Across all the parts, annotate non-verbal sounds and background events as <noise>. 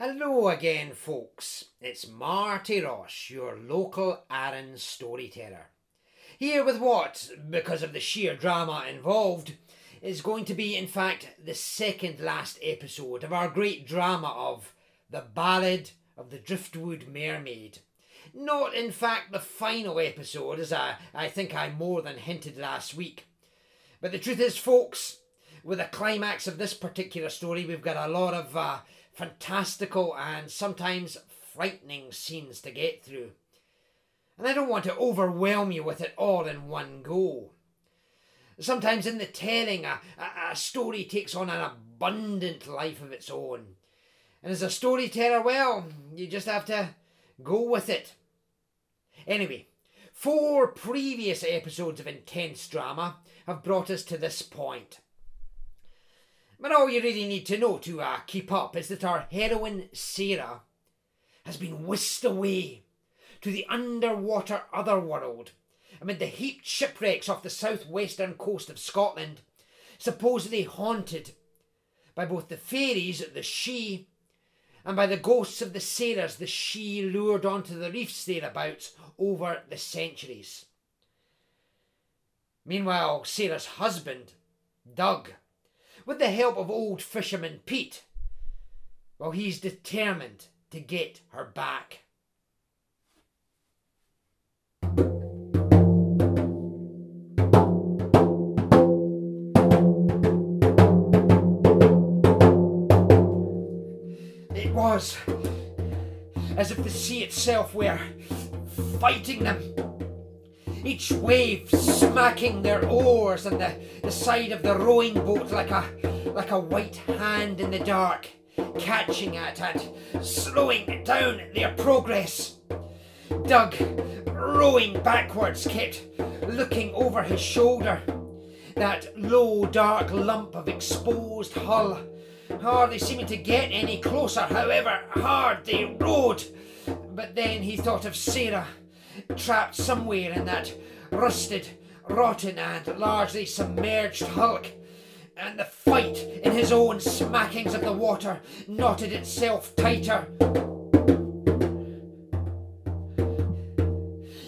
Hello again, folks. It's Marty Ross, your local Arran storyteller. Here with what, because of the sheer drama involved, is going to be, in fact, the second last episode of our great drama of The Ballad of the Driftwood Mermaid. Not, in fact, the final episode, as I, I think I more than hinted last week. But the truth is, folks, with the climax of this particular story, we've got a lot of uh, fantastical and sometimes frightening scenes to get through. And I don't want to overwhelm you with it all in one go. Sometimes in the telling, a, a, story takes on an abundant life of its own. And as a storyteller, well, you just have to go with it. Anyway, four previous episodes of intense drama have brought us to this point. But all you really need to know to uh, keep up is that our heroine, Sarah, has been whisked away to the underwater otherworld amid the heaped shipwrecks off the southwestern coast of Scotland, supposedly haunted by both the fairies, the Sidhe, and by the ghosts of the sailors the Sidhe lured onto the reefs thereabouts over the centuries. Meanwhile, Sarah's husband, Doug, with the help of old fisherman Pete, well, he's determined to get her back. It was as if the sea itself were fighting them. Each wave smacking their oars on the, the side of the rowing boat like a like a white hand in the dark, catching at and slowing down their progress. Doug, rowing backwards, kept looking over his shoulder. That low, dark lump of exposed hull, hardly seeming to get any closer, however hard they rowed. But then he thought of Sarah, trapped somewhere in that rusted, rotten, and largely submerged hulk. And the fight in his own smackings of the water knotted itself tighter.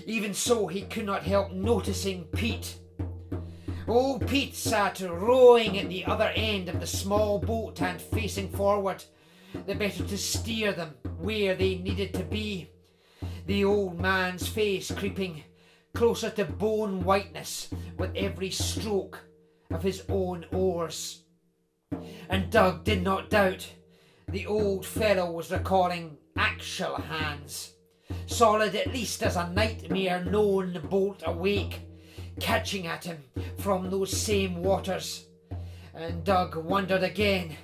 Even so, he could not help noticing Pete. Old Pete sat rowing at the other end of the small boat and facing forward, the better to steer them where they needed to be. The old man's face creeping closer to bone whiteness with every stroke of his own oars. And Doug did not doubt the old fellow was recalling actual hands, solid at least as a nightmare known bolt awake, catching at him from those same waters. And Doug wondered again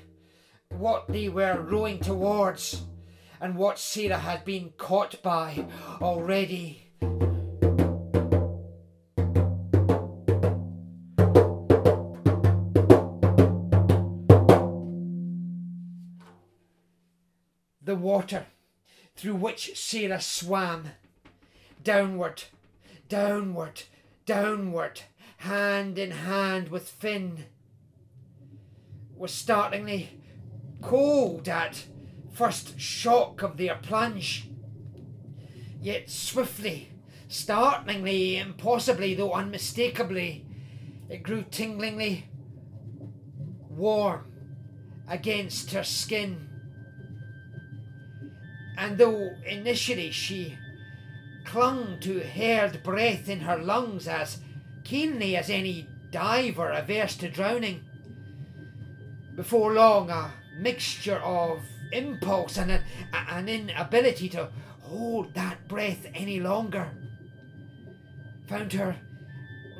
what they were rowing towards and what Sarah had been caught by already. The water through which Sarah swam, downward, downward, downward, hand in hand with Finn, was startlingly cold at first shock of their plunge. Yet swiftly, startlingly, impossibly, though unmistakably, it grew tinglingly warm against her skin. And though initially she clung to held breath in her lungs as keenly as any diver averse to drowning, before long a mixture of impulse and an, an inability to hold that breath any longer found her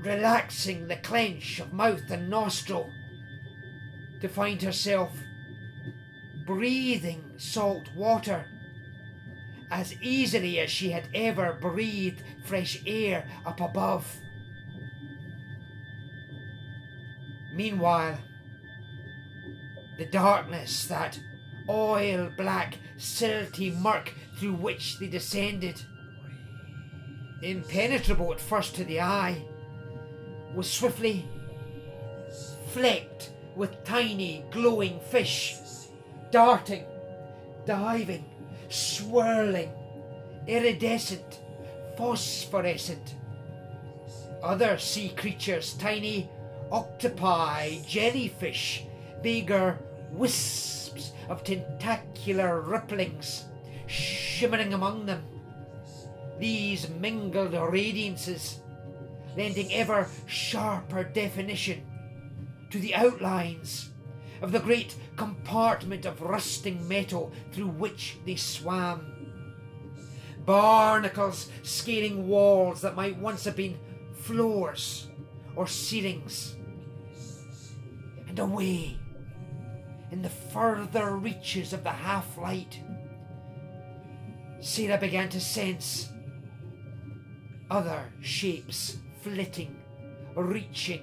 relaxing the clench of mouth and nostril to find herself breathing salt water as easily as she had ever breathed fresh air up above. Meanwhile, the darkness, that oil black, silty murk through which they descended, impenetrable at first to the eye, was swiftly flecked with tiny glowing fish, darting, diving, swirling, iridescent, phosphorescent. Other sea creatures, tiny octopi, jellyfish, bigger wisps of tentacular ripplings shimmering among them. These mingled radiances, lending ever sharper definition to the outlines of the great compartment of rusting metal through which they swam. Barnacles scaling walls that might once have been floors or ceilings. And away in the further reaches of the half light, Sarah began to sense other shapes flitting, reaching,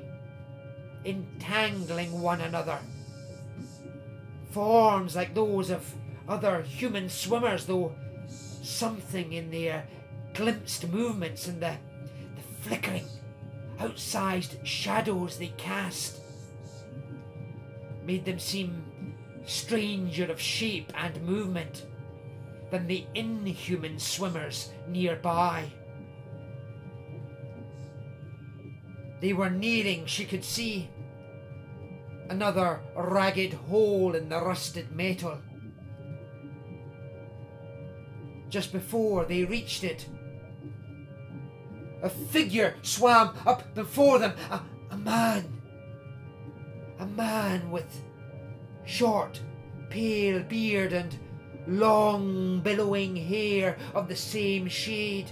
entangling one another. Forms like those of other human swimmers, though something in their glimpsed movements and the, the flickering, outsized shadows they cast made them seem stranger of shape and movement than the inhuman swimmers nearby. They were nearing, she could see. Another ragged hole in the rusted metal. Just before they reached it, a figure swam up before them. A, a man. A man with short, pale beard and long, billowing hair of the same shade.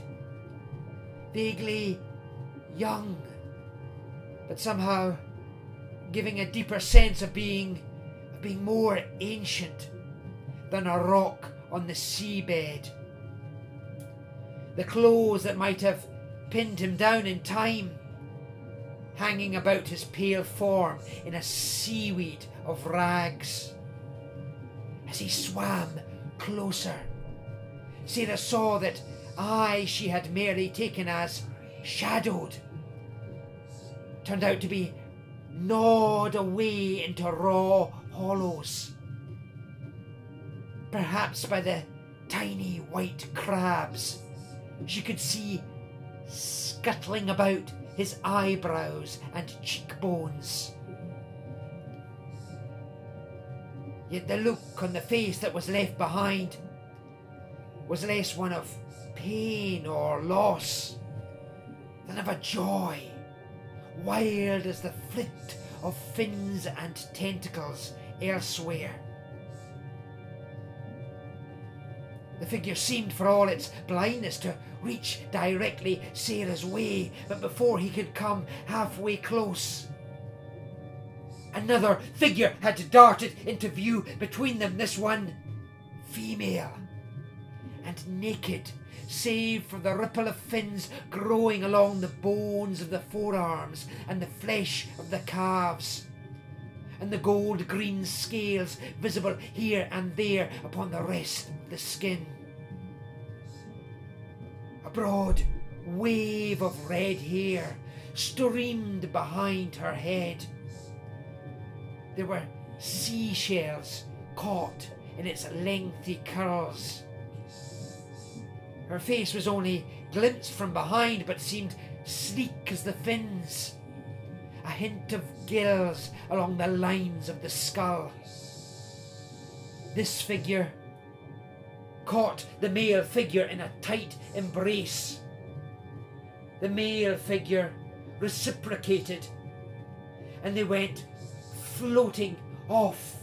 Vaguely young, but somehow giving a deeper sense of being of being more ancient than a rock on the seabed. The clothes that might have pinned him down in time, hanging about his pale form in a seaweed of rags. As he swam closer, Sarah saw that eyes she had merely taken as shadowed turned out to be gnawed away into raw hollows. Perhaps by the tiny white crabs she could see scuttling about his eyebrows and cheekbones. Yet the look on the face that was left behind was less one of pain or loss than of a joy wild as the flit of fins and tentacles elsewhere. The figure seemed, for all its blindness, to reach directly Sarah's way, but before he could come halfway close, another figure had darted into view between them, this one female and naked save for the ripple of fins growing along the bones of the forearms and the flesh of the calves, and the gold green scales visible here and there upon the rest of the skin. A broad wave of red hair streamed behind her head. There were seashells caught in its lengthy curls. Her face was only glimpsed from behind, but seemed sleek as the fins. A hint of gills along the lines of the skull. This figure caught the male figure in a tight embrace. The male figure reciprocated, and they went floating off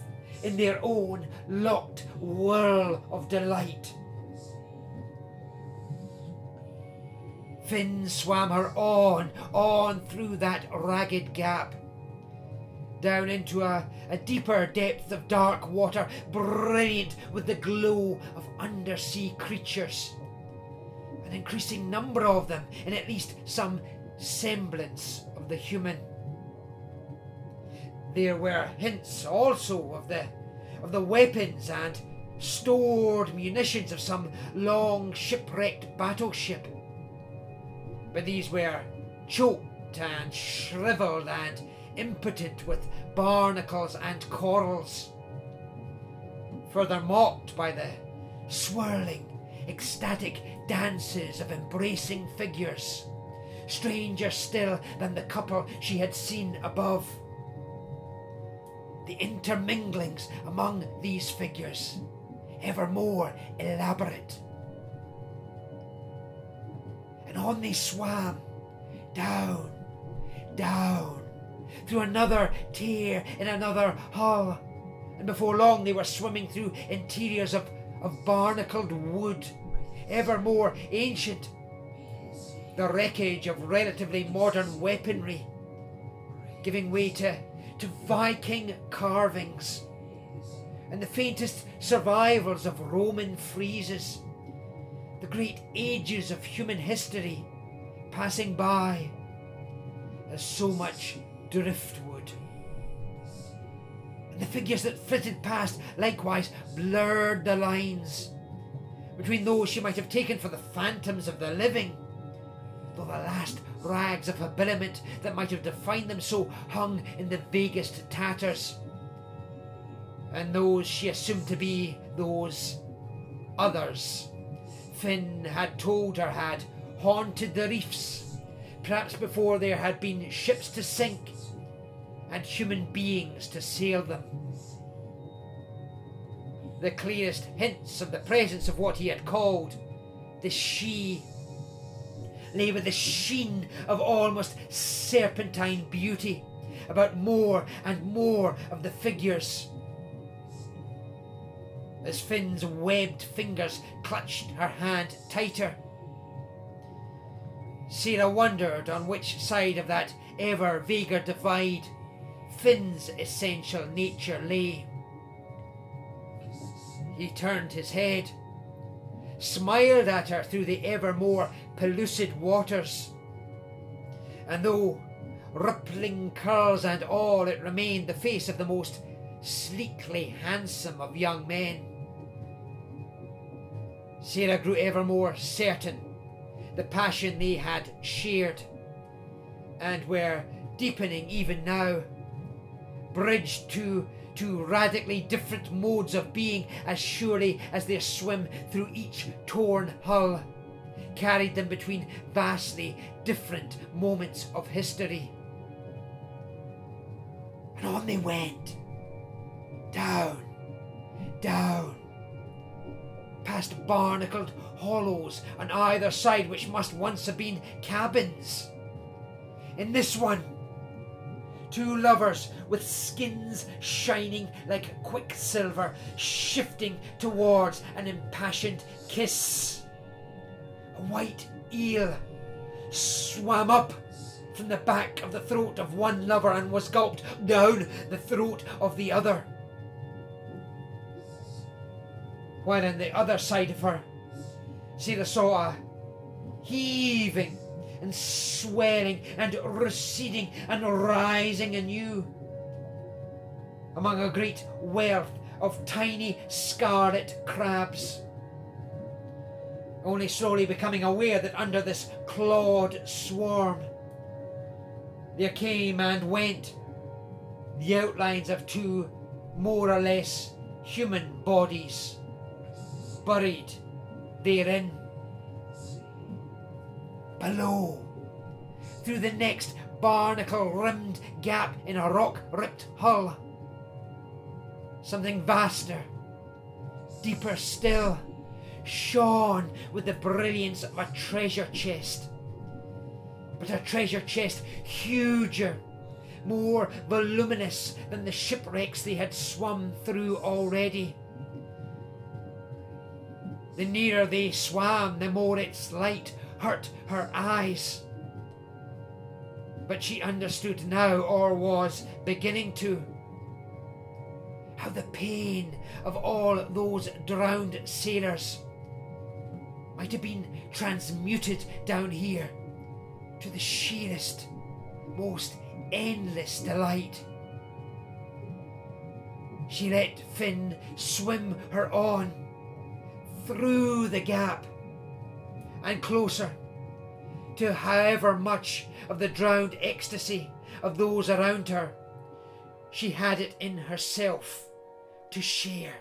in their own locked whirl of delight. Finn swam her on, on through that ragged gap. Down into a, a deeper depth of dark water, brilliant with the glow of undersea creatures. An increasing number of them, in at least some semblance of the human. There were hints also of the of the weapons and stored munitions of some long shipwrecked battleship but these were choked and shriveled and impotent with barnacles and corals. further mocked by the swirling, ecstatic dances of embracing figures, stranger still than the couple she had seen above. The interminglings among these figures, ever more elaborate. And on they swam, down, down, through another tear in another hull, and before long they were swimming through interiors of, of barnacled wood, ever more ancient. The wreckage of relatively modern weaponry, giving way to, to Viking carvings, and the faintest survivals of Roman friezes, the great ages of human history passing by as so much driftwood. And the figures that flitted past likewise blurred the lines between those she might have taken for the phantoms of the living, though the last rags of habiliment that might have defined them so hung in the vaguest tatters, and those Sidhe assumed to be those others Finn had told her had haunted the reefs, perhaps before there had been ships to sink and human beings to sail them. The clearest hints of the presence of what he had called the she lay with the sheen of almost serpentine beauty about more and more of the figures. As Finn's webbed fingers clutched her hand tighter, Sarah wondered on which side of that ever vaguer divide Finn's essential nature lay. He turned his head, smiled at her through the ever more pellucid waters, and though rippling curls and all, it remained the face of the most sleekly handsome of young men. Sarah grew ever more certain the passion they had shared, and were deepening even now bridged to two radically different modes of being as surely as their swim through each torn hull carried them between vastly different moments of history. And on they went, down, down, past barnacled hollows on either side, which must once have been cabins. In this one, Two lovers with skins shining like quicksilver, shifting towards an impassioned kiss. A white eel swam up from the back of the throat of one lover and was gulped down the throat of the other. While on the other side of her, Sarah saw a heaving and swelling and receding and rising anew. Among a great wealth of tiny scarlet crabs. Only slowly becoming aware that under this clawed swarm there came and went the outlines of two more or less human bodies buried therein below, through the next barnacle rimmed gap in a rock ripped hull. Something vaster, deeper still, shone with the brilliance of a treasure chest. But a treasure chest huger, more voluminous than the shipwrecks they had swum through already. The nearer they swam, the more its light hurt her eyes. But she understood now, or was beginning to, how the pain of all those drowned sailors might have been transmuted down here to the sheerest, most endless delight. She let Finn swim her on through the gap and closer to however much of the drowned ecstasy of those around her she had it in herself to share.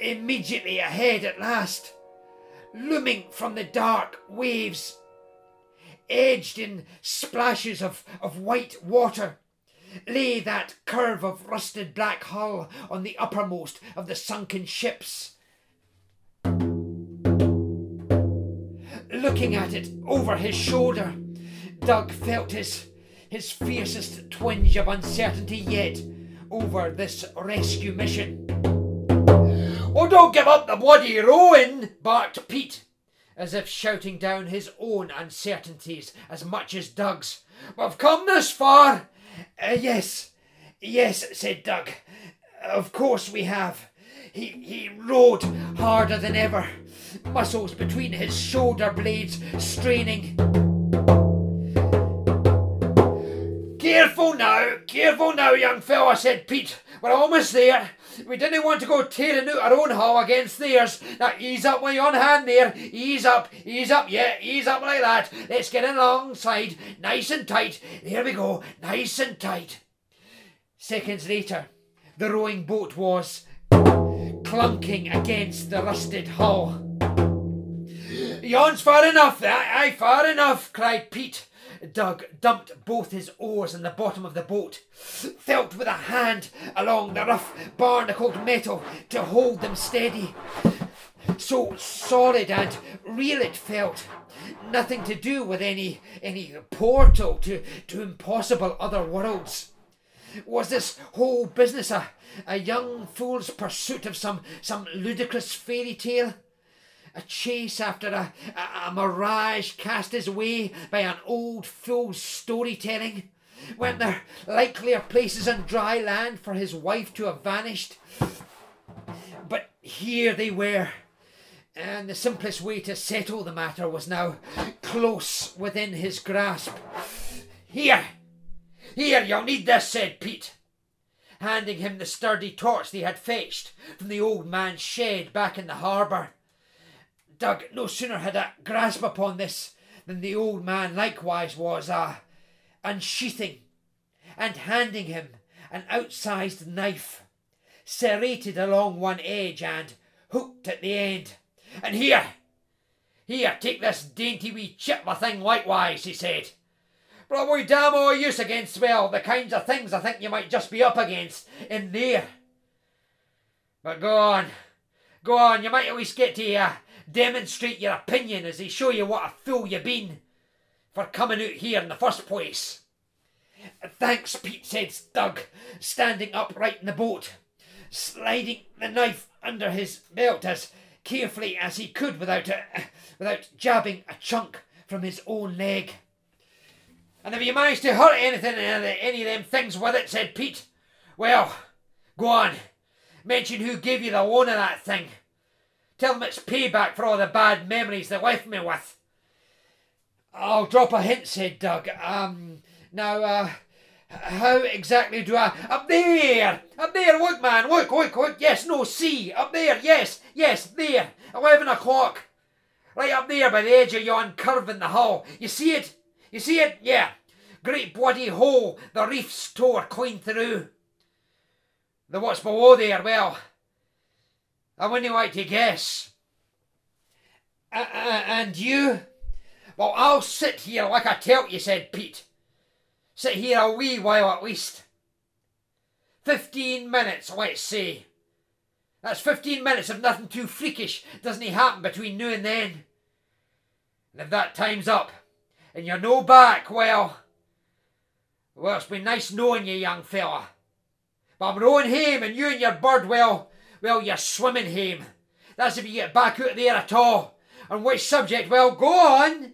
Immediately ahead at last, looming from the dark waves, edged in splashes of, of white water, lay that curve of rusted black hull on the uppermost of the sunken ships. Looking at it over his shoulder, Doug felt his, his fiercest twinge of uncertainty yet over this rescue mission. Oh, don't give up the bloody rowing, barked Pete, as if shouting down his own uncertainties as much as Doug's. We've come this far. Uh, yes, yes, said Doug. Of course we have. He, he rowed harder than ever, muscles between his shoulder blades straining. Oh, careful now, careful now, young fella, said Pete. We're almost there. We didn't want to go tearing out our own hull against theirs. Now ease up with your hand there. Ease up, ease up, yeah, ease up like that. Let's get alongside, nice and tight. There we go, nice and tight. Seconds later, the rowing boat was clunking against the rusted hull. Yawn's far enough, that, aye, far enough, cried Pete. Doug dumped both his oars in the bottom of the boat, felt with a hand along the rough barnacled metal to hold them steady. So solid and real it felt. Nothing to do with any any portal to, to impossible other worlds. Was this whole business a, a young fool's pursuit of some some ludicrous fairy tale? A chase after a, a, a mirage cast his way by an old fool's storytelling? Weren't there likelier places on dry land for his wife to have vanished? But here they were, and the simplest way to settle the matter was now close within his grasp. Here, here, you'll need this, said Pete, handing him the sturdy torch they had fetched from the old man's shed back in the harbour. Doug no sooner had a grasp upon this than the old man likewise was uh, unsheathing and handing him an outsized knife, serrated along one edge and hooked at the end. And here, here, take this dainty wee chip of thing likewise, he said. Probably damn all use against, well, the kinds of things I think you might just be up against in there. But go on, go on, you might at least get to uh, demonstrate your opinion as they show you what a fool you've been for coming out here in the first place. Thanks, Pete, said Doug, standing upright in the boat, sliding the knife under his belt as carefully as he could without, a, without jabbing a chunk from his own leg. And if you manage to hurt anything, uh, any of them things with it, said Pete, well, go on, mention who gave you the loan of that thing. Tell them it's payback for all the bad memories they left me with. I'll drop a hint, said Doug. Um, now, uh, how exactly do I. Up there! Up there! Look, man! Look, look, look! Yes, no, see! Up there! Yes, yes, there! Eleven o'clock! Right up there by the edge of yon curve in the hull. You see it? You see it? Yeah. Great bloody hole the reef's tore clean through. The what's below there, well, I wouldn't like to guess. Uh, uh, and you? Well, I'll sit here like I tell you, said Pete. Sit here a wee while at least. Fifteen minutes, let's say. That's fifteen minutes if nothing too freakish doesn't happen between now and then. And if that time's up and you're no back, well, well, it's been nice knowing you, young fella. But I'm rowing home and you and your bird, well, well, you're swimming home. That's if you get back out of there at all. On which subject? Well, go on.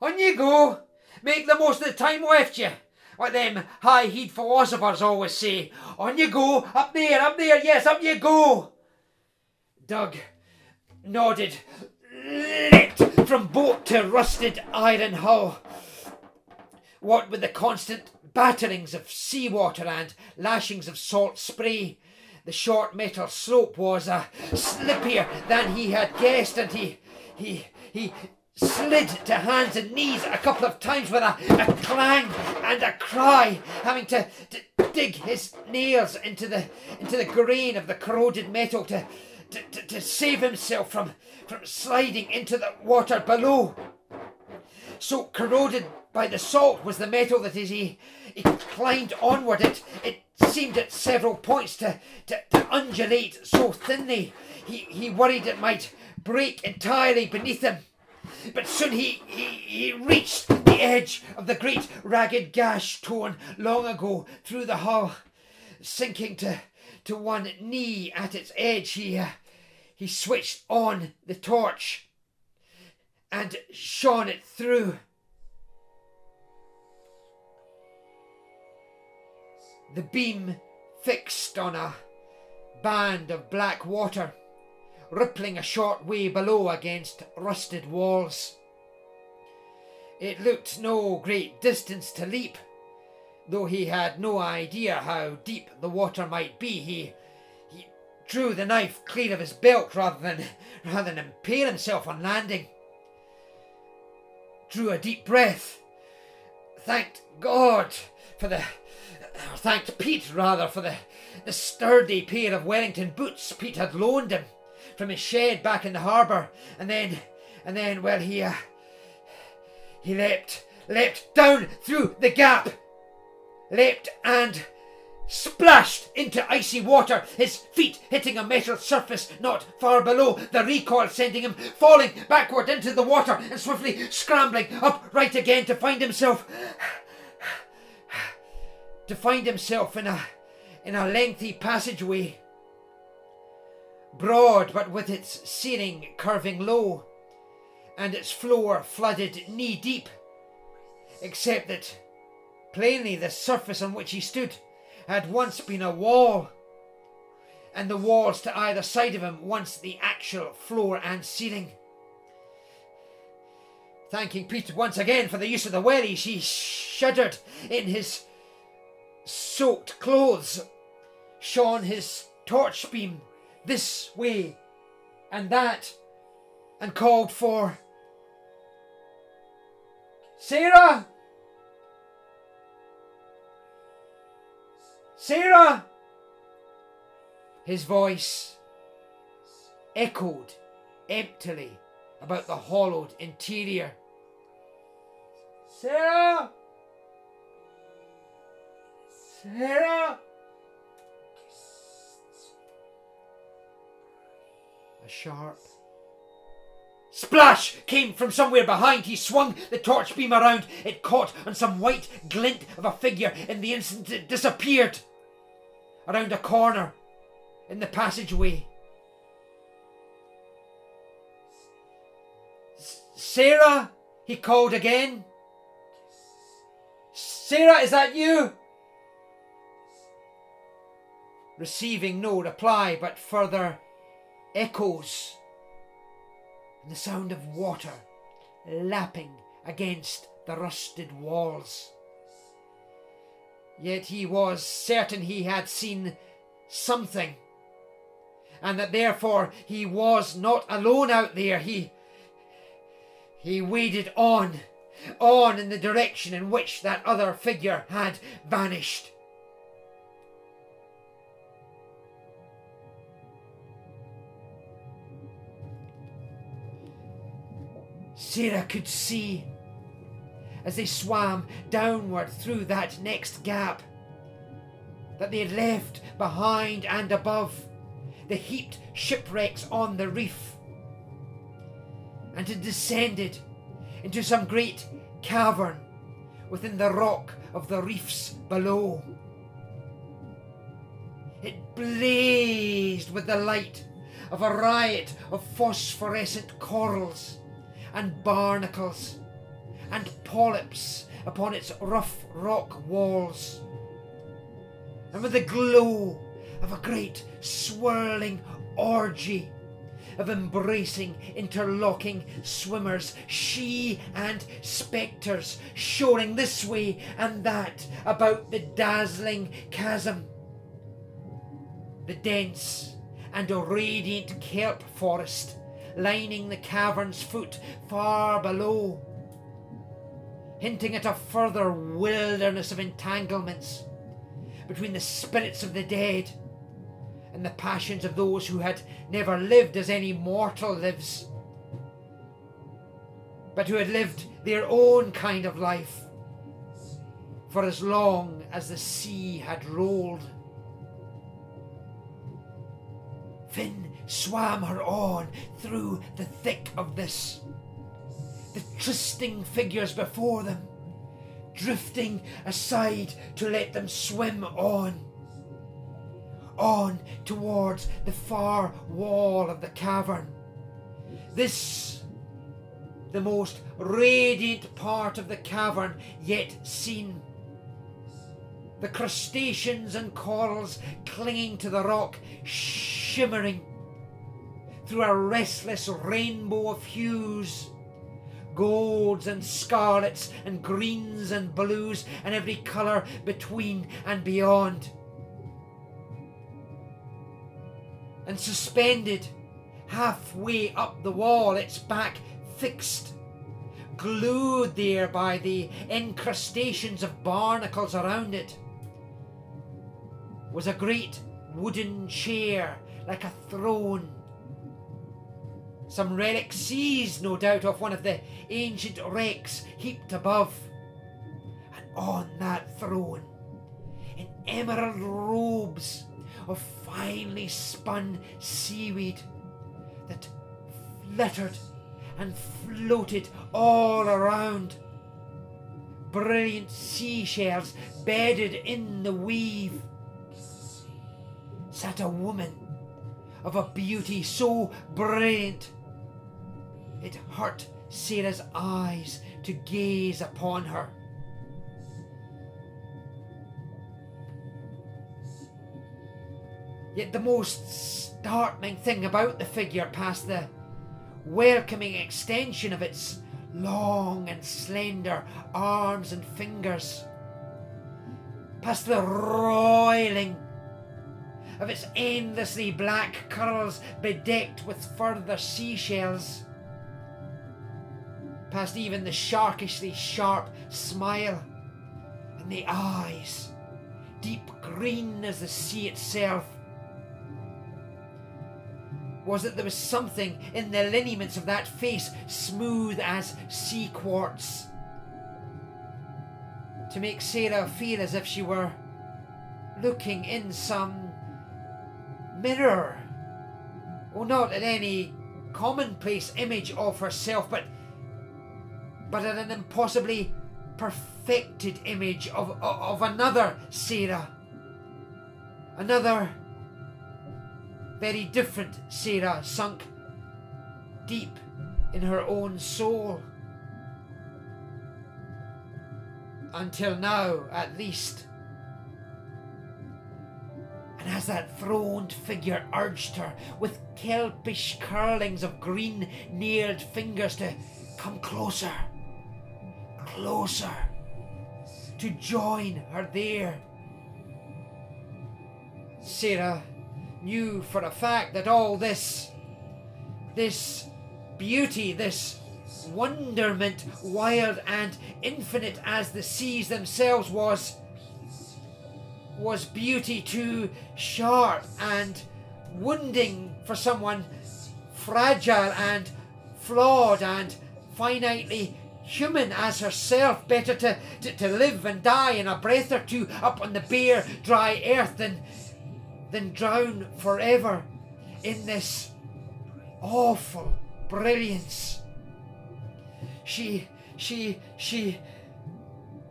On you go. Make the most of the time left you. What them high-heed philosophers always say. On you go. Up there, up there. Yes, up you go. Doug nodded, leapt from boat to rusted iron hull. What with the constant batterings of seawater and lashings of salt spray, the short metal slope was uh, slippier than he had guessed, and he he he slid to hands and knees a couple of times with a, a clang and a cry, having to, to dig his nails into the into the grain of the corroded metal to to, to, to save himself from, from sliding into the water below. So corroded by the salt was the metal that as he, he climbed onward, it, it seemed at several points to, to, to undulate so thinly. He, he worried it might break entirely beneath him. But soon he, he, he reached the edge of the great ragged gash torn long ago through the hull. Sinking to, to one knee at its edge, he, uh, he switched on the torch and shone it through. The beam fixed on a band of black water rippling a short way below against rusted walls. It looked no great distance to leap, though he had no idea how deep the water might be. He, he drew the knife clear of his belt rather than, <laughs> rather than impale himself on landing. Drew a deep breath, thanked God for the, or thanked Pete rather for the, the sturdy pair of Wellington boots Pete had loaned him from his shed back in the harbour, and then, and then, well, he, uh, he leapt, leapt down through the gap, leapt and splashed into icy water, his feet hitting a metal surface not far below, the recoil sending him falling backward into the water and swiftly scrambling upright again to find himself to find himself in a in a lengthy passageway. Broad but with its ceiling curving low, and its floor flooded knee deep, except that plainly the surface on which he stood had once been a wall, and the walls to either side of him once the actual floor and ceiling. Thanking Peter once again for the use of the wellies, he shuddered in his soaked clothes, shone his torch beam this way and that and called for Sarah! Sarah! His voice echoed emptily about the hollowed interior. Sarah! Sarah! A sharp splash came from somewhere behind. He swung the torch beam around. It caught on some white glint of a figure. In the instant, it disappeared around a corner in the passageway. Sarah, he called again. Sarah, is that you? Receiving no reply, but further echoes and the sound of water lapping against the rusted walls. Yet he was certain he had seen something, and that therefore he was not alone out there. He he waded on, on in the direction in which that other figure had vanished. Sarah could see as they swam downward through that next gap that they had left behind and above the heaped shipwrecks on the reef and had descended into some great cavern within the rock of the reefs below. It blazed with the light of a riot of phosphorescent corals and barnacles and polyps upon its rough rock walls. And with the glow of a great swirling orgy of embracing, interlocking swimmers, Sidhe and spectres shoring this way and that about the dazzling chasm. The dense and radiant kelp forest lining the cavern's foot far below, hinting at a further wilderness of entanglements between the spirits of the dead and the passions of those who had never lived as any mortal lives, but who had lived their own kind of life for as long as the sea had rolled. Finn swam her on through the thick of this, the trysting figures before them, drifting aside to let them swim on on towards the far wall of the cavern. This, the most radiant part of the cavern yet seen. The crustaceans and corals clinging to the rock, shimmering through a restless rainbow of hues golds and scarlets and greens and blues and every colour between and beyond. and suspended halfway up the wall, its back fixed, glued there by the incrustations of barnacles around it, was a great wooden chair like a throne. Some relic seized, no doubt, of one of the ancient wrecks heaped above. And on that throne, in emerald robes, of finely spun seaweed that fluttered and floated all around. Brilliant seashells bedded in the weave. Sat a woman of a beauty so brilliant it hurt Sarah's eyes to gaze upon her. Yet the most startling thing about the figure, past the welcoming extension of its long and slender arms and fingers, past the roiling of its endlessly black curls bedecked with further seashells, past even the sharkishly sharp smile and the eyes, deep green as the sea itself, was that there was something in the lineaments of that face smooth as sea quartz to make Sarah feel as if she were looking in some mirror. Oh, not at any commonplace image of herself, but but at an impossibly perfected image of, of, of another Sarah. Another very different Sarah, sunk deep in her own soul. Until now, at least. And as that throned figure urged her with kelpish curlings of green nailed fingers to come closer, closer, to join her there, Sarah knew for a fact that all this, this beauty, this wonderment, wild and infinite as the seas themselves was, was beauty too sharp and wounding for someone fragile and flawed and finitely human as herself, better to, to, to live and die in a breath or two up on the bare, dry earth than than drown forever in this awful brilliance. She, she, she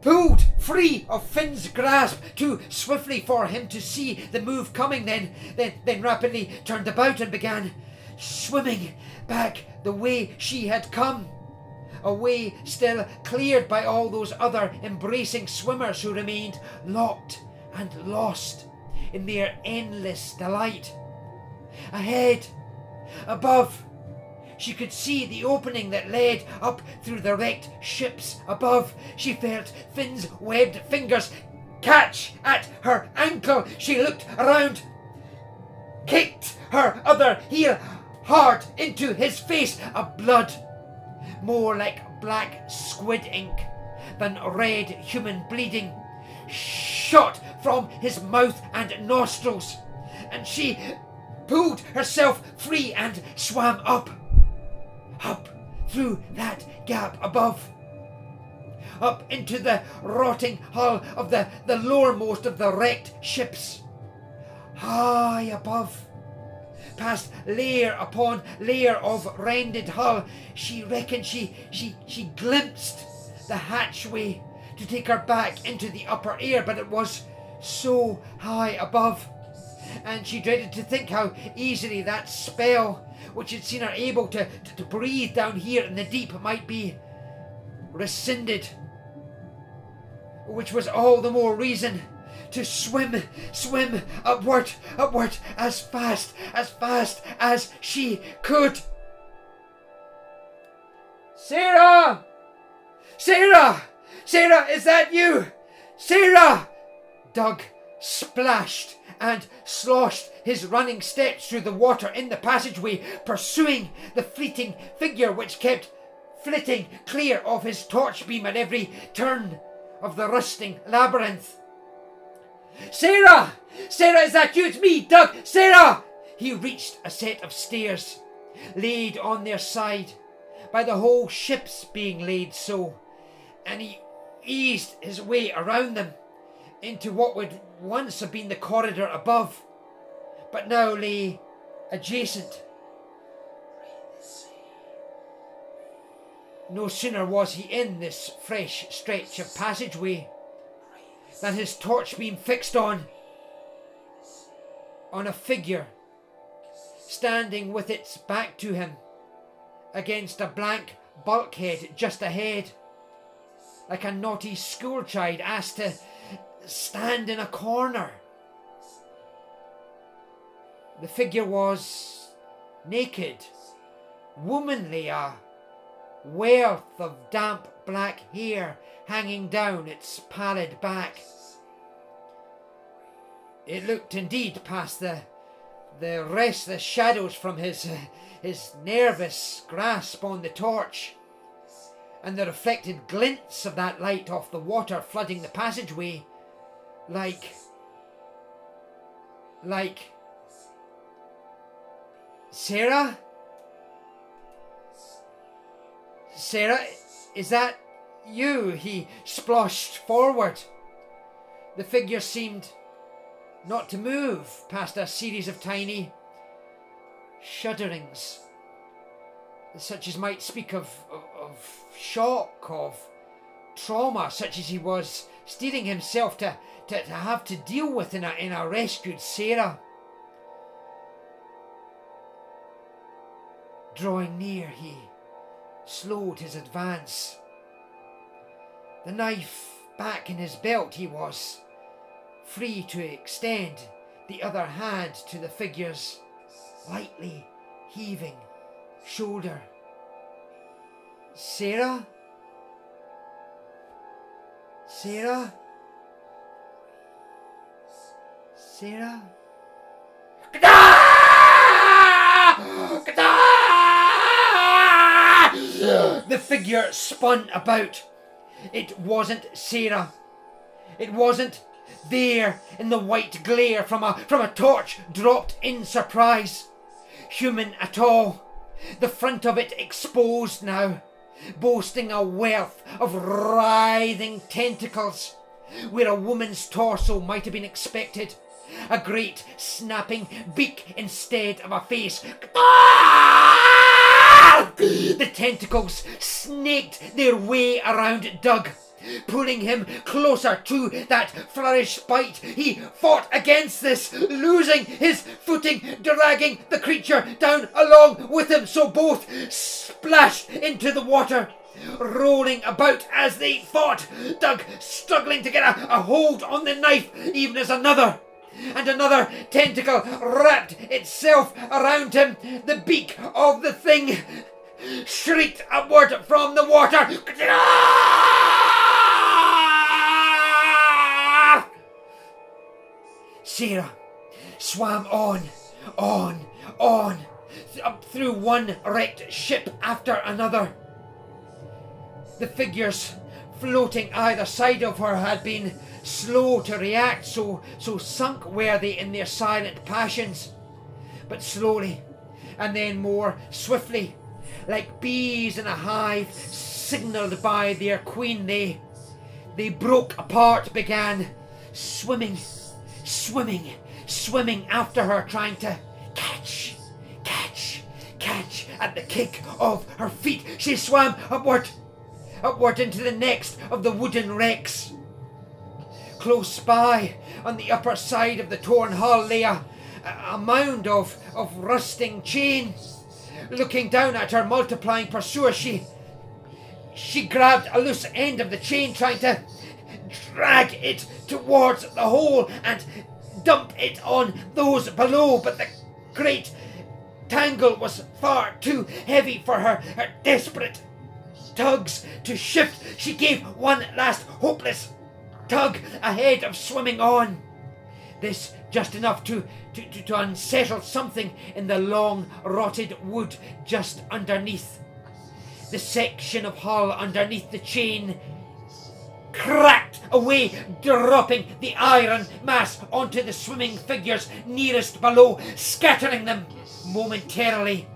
pulled free of Finn's grasp too swiftly for him to see the move coming, then, then, then rapidly turned about and began swimming back the way she had come. A way still cleared by all those other embracing swimmers who remained locked and lost in their endless delight. Ahead, above, she could see the opening that led up through the wrecked ships above. She felt Finn's webbed fingers catch at her ankle. She looked around, kicked her other heel hard into his face. A blood more like black squid ink than red human bleeding shot from his mouth and nostrils. and she pulled herself free and swam up. Up through that gap above. Up into the rotting hull of the, the lowermost of the wrecked ships. High above past layer upon layer of rended hull. She reckoned she she she glimpsed the hatchway to take her back into the upper air, but it was so high above. And she dreaded to think how easily that spell, which had seen her able to, to, to breathe down here in the deep, might be rescinded. Which was all the more reason to swim, swim upward, upward, as fast, as fast as she could. Sarah! Sarah! Sarah, is that you? Sarah! Doug splashed and sloshed his running steps through the water in the passageway, pursuing the fleeting figure which kept flitting clear of his torch beam at every turn of the rusting labyrinth. Sarah! Sarah, is that you? It's me, Doug! Sarah! He reached a set of stairs, laid on their side, by the whole ship's being laid so, and he eased his way around them into what would once have been the corridor above, but now lay adjacent. No sooner was he in this fresh stretch of passageway than his torch beam fixed on on a figure standing with its back to him against a blank bulkhead just ahead like a naughty schoolchild asked to stand in a corner. The figure was naked, womanly, a wealth of damp black hair hanging down its pallid back. It looked indeed past the the restless shadows from his his nervous grasp on the torch and the reflected glints of that light off the water flooding the passageway like like Sarah Sarah is that you he splashed forward the figure seemed not to move past a series of tiny shudderings such as might speak of, of, of shock, of trauma, such as he was steering himself to, to, to have to deal with in a, in a rescued Sarah. Drawing near, he slowed his advance. The knife back in his belt, he was free to extend the other hand to the figure's lightly heaving shoulder. Sarah? Sarah? Sarah? The figure spun about. It wasn't Sarah. It wasn't there in the white glare from a from a torch dropped in surprise. Human at all. The front of it exposed now, boasting a wealth of writhing tentacles, where a woman's torso might have been expected. A great snapping beak instead of a face. Ah! The tentacles snaked their way around Doug pulling him closer to that flourish bite. He fought against this, losing his footing, dragging the creature down along with him, so both splashed into the water. Rolling about as they fought, Doug struggling to get a, a hold on the knife, even as another and another tentacle wrapped itself around him. The beak of the thing shrieked upward from the water. Sarah swam on, on, on, up through one wrecked ship after another. The figures floating either side of her had been slow to react, so, so sunk were they in their silent passions. But slowly, and then more swiftly, like bees in a hive, signalled by their queen, they, they broke apart, began swimming, swimming, swimming after her, trying to catch, catch, catch at the kick of her feet. She swam upward, upward into the next of the wooden wrecks. Close by, on the upper side of the torn hull, lay a, a mound of, of rusting chain. Looking down at her multiplying pursuer, she she grabbed a loose end of the chain, trying to drag it towards the hole and dump it on those below, but the great tangle was far too heavy for her, her desperate tugs to shift. She gave one last hopeless tug ahead of swimming on. This just enough to, to, to, to unsettle something in the long rotted wood just underneath. The section of hull underneath the chain cracked away, dropping the iron mass onto the swimming figures nearest below, scattering them momentarily.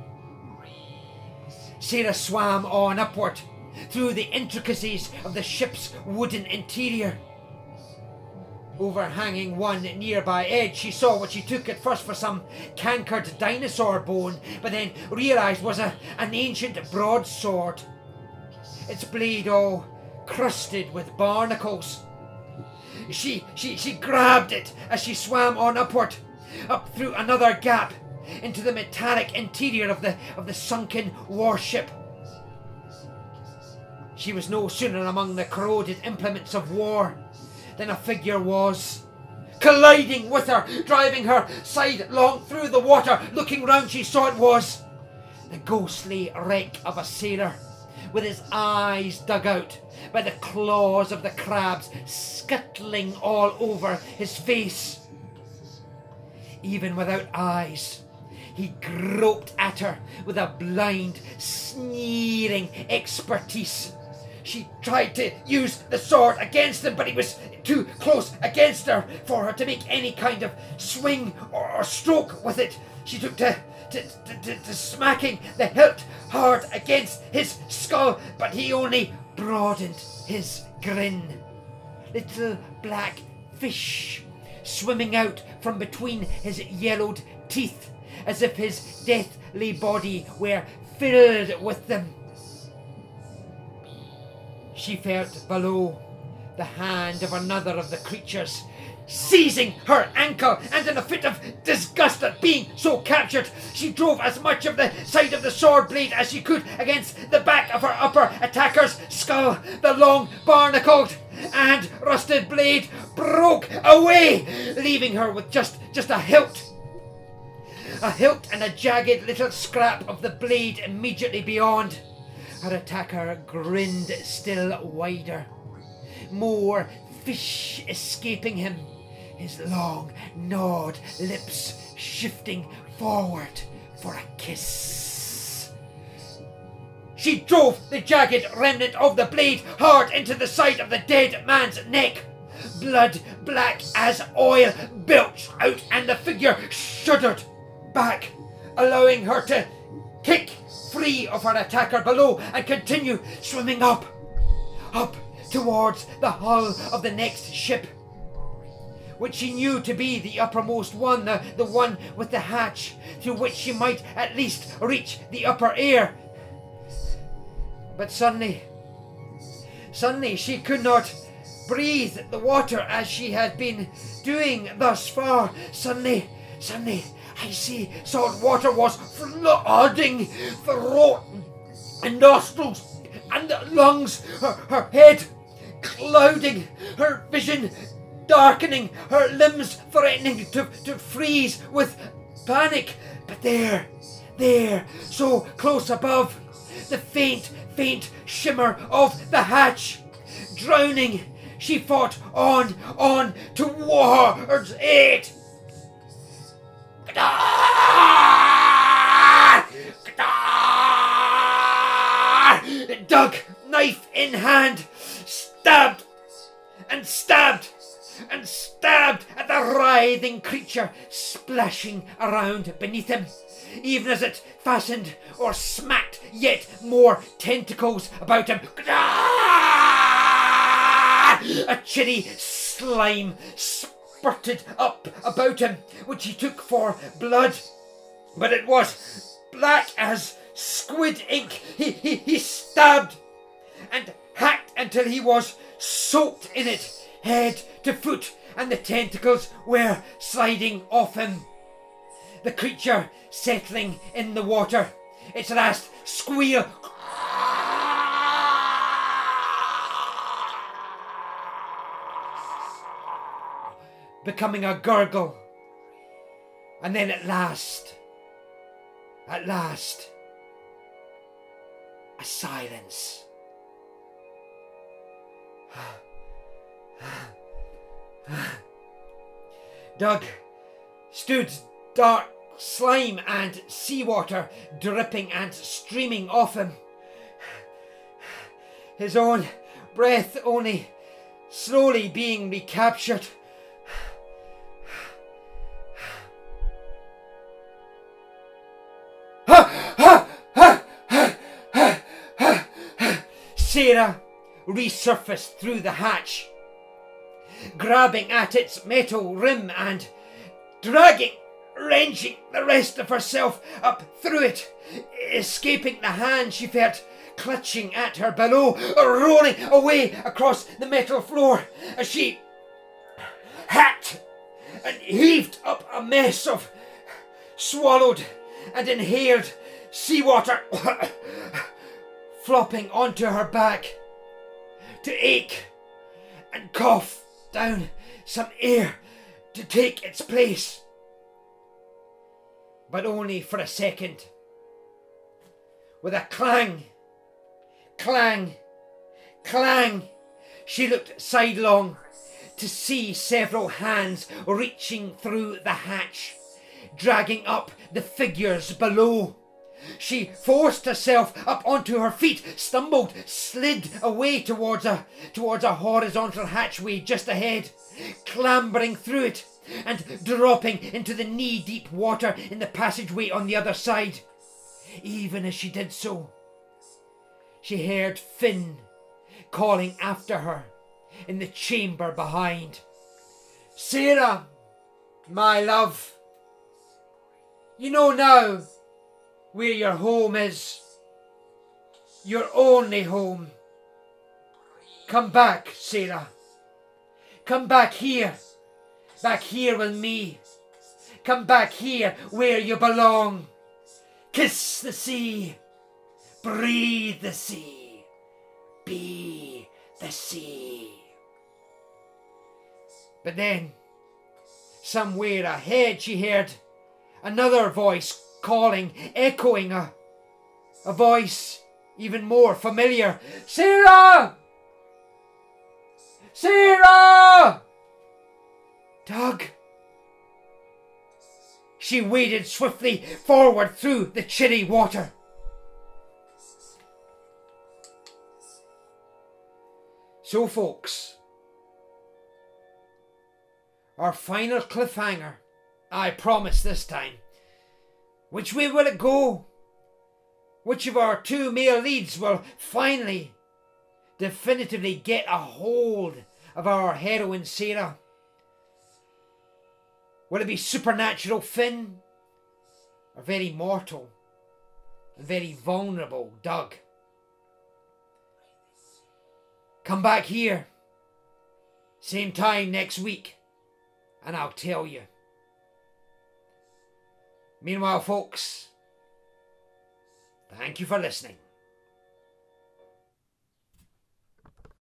Sarah swam on upward through the intricacies of the ship's wooden interior. Overhanging one nearby edge, she saw what she took at first for some cankered dinosaur bone, but then realised was a, an ancient broadsword. Its blade all crusted with barnacles. She, she, she grabbed it as she swam on upward, up through another gap, into the metallic interior of the, of the sunken warship. She was no sooner among the corroded implements of war than a figure was. Colliding with her, driving her sidelong through the water, looking round, she saw it was the ghostly wreck of a sailor, with his eyes dug out by the claws of the crabs scuttling all over his face. Even without eyes, he groped at her with a blind, sneering expertise. She tried to use the sword against him, but he was too close against her for her to make any kind of swing or, stroke with it. She took to, to, to, to smacking the hilt hard against his skull, but he only broadened his grin. Little black fish swimming out from between his yellowed teeth, as if his deathly body were filled with them. She felt below the hand of another of the creatures seizing her ankle, and in a fit of disgust at being so captured, she drove as much of the side of the sword blade as she could against the back of her upper attacker's skull. The long, barnacled, and rusted blade broke away, leaving her with just just a hilt. A hilt and a jagged little scrap of the blade immediately beyond. Her attacker grinned still wider. More fish escaping him his long, gnawed lips shifting forward for a kiss. She drove the jagged remnant of the blade hard into the side of the dead man's neck. Blood black as oil belched out, and the figure shuddered back, allowing her to kick free of her attacker below and continue swimming up, up towards the hull of the next ship which she knew to be the uppermost one, the, the one with the hatch, through which she might at least reach the upper air. But suddenly, suddenly she could not breathe the water as she had been doing thus far. Suddenly, suddenly, I see salt water was flooding throat and nostrils and lungs, her, her head clouding, her vision darkening, her limbs threatening to, to freeze with panic. But there, there, so close above, the faint, faint shimmer of the hatch. Drowning, she fought on, on towards it. Doug, knife in hand, stabbed and stabbed and stabbed at the writhing creature splashing around beneath him, even as it fastened or smacked yet more tentacles about him. A chilly slime spurted up about him, which he took for blood, but it was black as squid ink. He, he, he stabbed and hacked until he was soaked in it, head to foot, and the tentacles were sliding off him. The creature settling in the water, its last squeal. Becoming a gurgle. And then at last, at last, a silence. Doug stood dark slime and seawater dripping and streaming off him. His own breath only slowly being recaptured. Sarah resurfaced through the hatch, grabbing at its metal rim and dragging, wrenching the rest of herself up through it, escaping the hand she felt clutching at her below, rolling away across the metal floor as she hacked and heaved up a mess of swallowed and inhaled seawater <coughs> flopping onto her back to ache and cough down some air to take its place. But only for a second. With a clang, clang, clang, she looked sidelong to see several hands reaching through the hatch, dragging up the figures below. She forced herself up onto her feet, stumbled, slid away towards a towards a horizontal hatchway just ahead, clambering through it and dropping into the knee-deep water in the passageway on the other side. Even as she did so, she heard Finn calling after her in the chamber behind. Sarah, my love, you know now where your home is. Your only home. Come back, Sarah. Come back here. Back here with me. Come back here where you belong. Kiss the sea. Breathe the sea. Be the sea. But then, somewhere ahead, she heard another voice calling, echoing a, a voice even more familiar. Sarah! Sarah! Doug! She waded swiftly forward through the chilly water. So, folks, our final cliffhanger, I promise this time, which way will it go? Which of our two male leads will finally, definitively get a hold of our heroine Sarah? Will it be supernatural Finn? Or very mortal and very vulnerable Doug? Come back here, same time next week, and I'll tell you. Meanwhile, folks, thank you for listening.